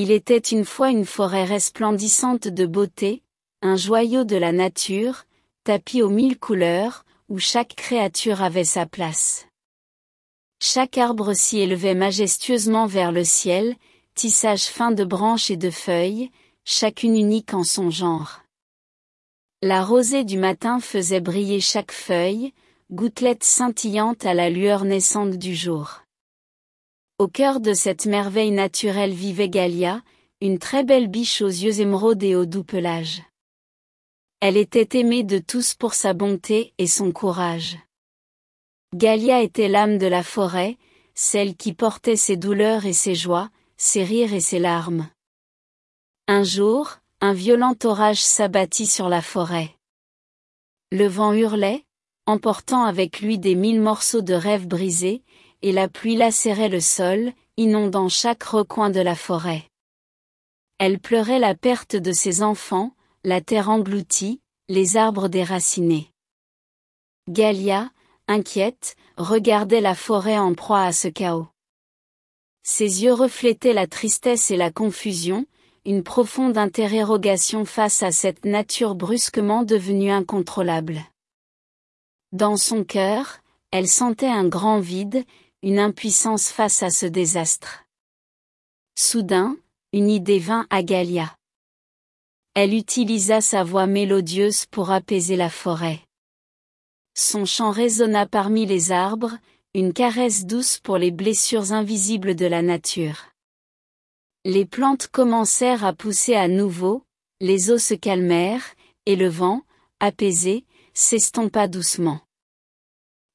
Il était une fois une forêt resplendissante de beauté, un joyau de la nature, tapis aux mille couleurs, où chaque créature avait sa place. Chaque arbre s'y élevait majestueusement vers le ciel, tissage fin de branches et de feuilles, chacune unique en son genre. La rosée du matin faisait briller chaque feuille, gouttelette scintillante à la lueur naissante du jour. Au cœur de cette merveille naturelle vivait Galia, une très belle biche aux yeux émeraudes et au doux pelage. Elle était aimée de tous pour sa bonté et son courage. Galia était l'âme de la forêt, celle qui portait ses douleurs et ses joies, ses rires et ses larmes. Un jour, un violent orage s'abattit sur la forêt. Le vent hurlait, emportant avec lui des mille morceaux de rêves brisés, et la pluie lacérait le sol, inondant chaque recoin de la forêt. Elle pleurait la perte de ses enfants, la terre engloutie, les arbres déracinés. Galia, inquiète, regardait la forêt en proie à ce chaos. Ses yeux reflétaient la tristesse et la confusion, une profonde interrogation face à cette nature brusquement devenue incontrôlable. Dans son cœur, elle sentait un grand vide, une impuissance face à ce désastre. Soudain, une idée vint à Galia. Elle utilisa sa voix mélodieuse pour apaiser la forêt. Son chant résonna parmi les arbres, une caresse douce pour les blessures invisibles de la nature. Les plantes commencèrent à pousser à nouveau, les eaux se calmèrent, et le vent, apaisé, s'estompa doucement.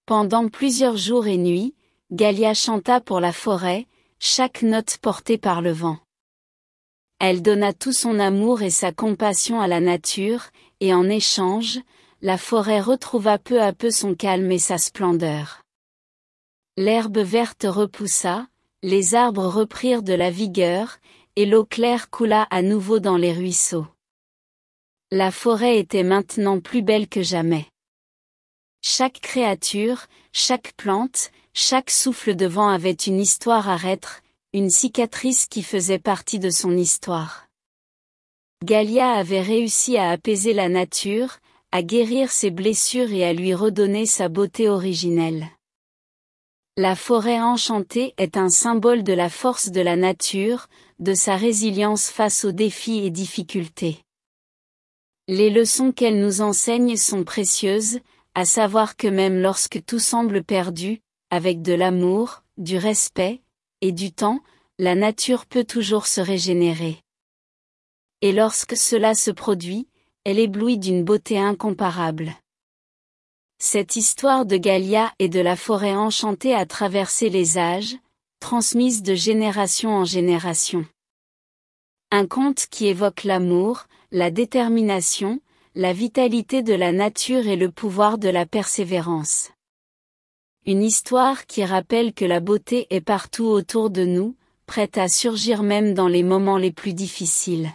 Pendant plusieurs jours et nuits, Galia chanta pour la forêt, chaque note portée par le vent. Elle donna tout son amour et sa compassion à la nature, et en échange, la forêt retrouva peu à peu son calme et sa splendeur. L'herbe verte repoussa, les arbres reprirent de la vigueur, et l'eau claire coula à nouveau dans les ruisseaux. La forêt était maintenant plus belle que jamais. Chaque créature, chaque plante, chaque souffle de vent avait une histoire à rêtre, une cicatrice qui faisait partie de son histoire. Galia avait réussi à apaiser la nature, à guérir ses blessures et à lui redonner sa beauté originelle. La forêt enchantée est un symbole de la force de la nature, de sa résilience face aux défis et difficultés. Les leçons qu'elle nous enseigne sont précieuses, à savoir que même lorsque tout semble perdu, avec de l'amour, du respect, et du temps, la nature peut toujours se régénérer. Et lorsque cela se produit, elle éblouit d'une beauté incomparable. Cette histoire de Galia et de la forêt enchantée a traversé les âges, transmise de génération en génération. Un conte qui évoque l'amour, la détermination, la vitalité de la nature et le pouvoir de la persévérance. Une histoire qui rappelle que la beauté est partout autour de nous, prête à surgir même dans les moments les plus difficiles.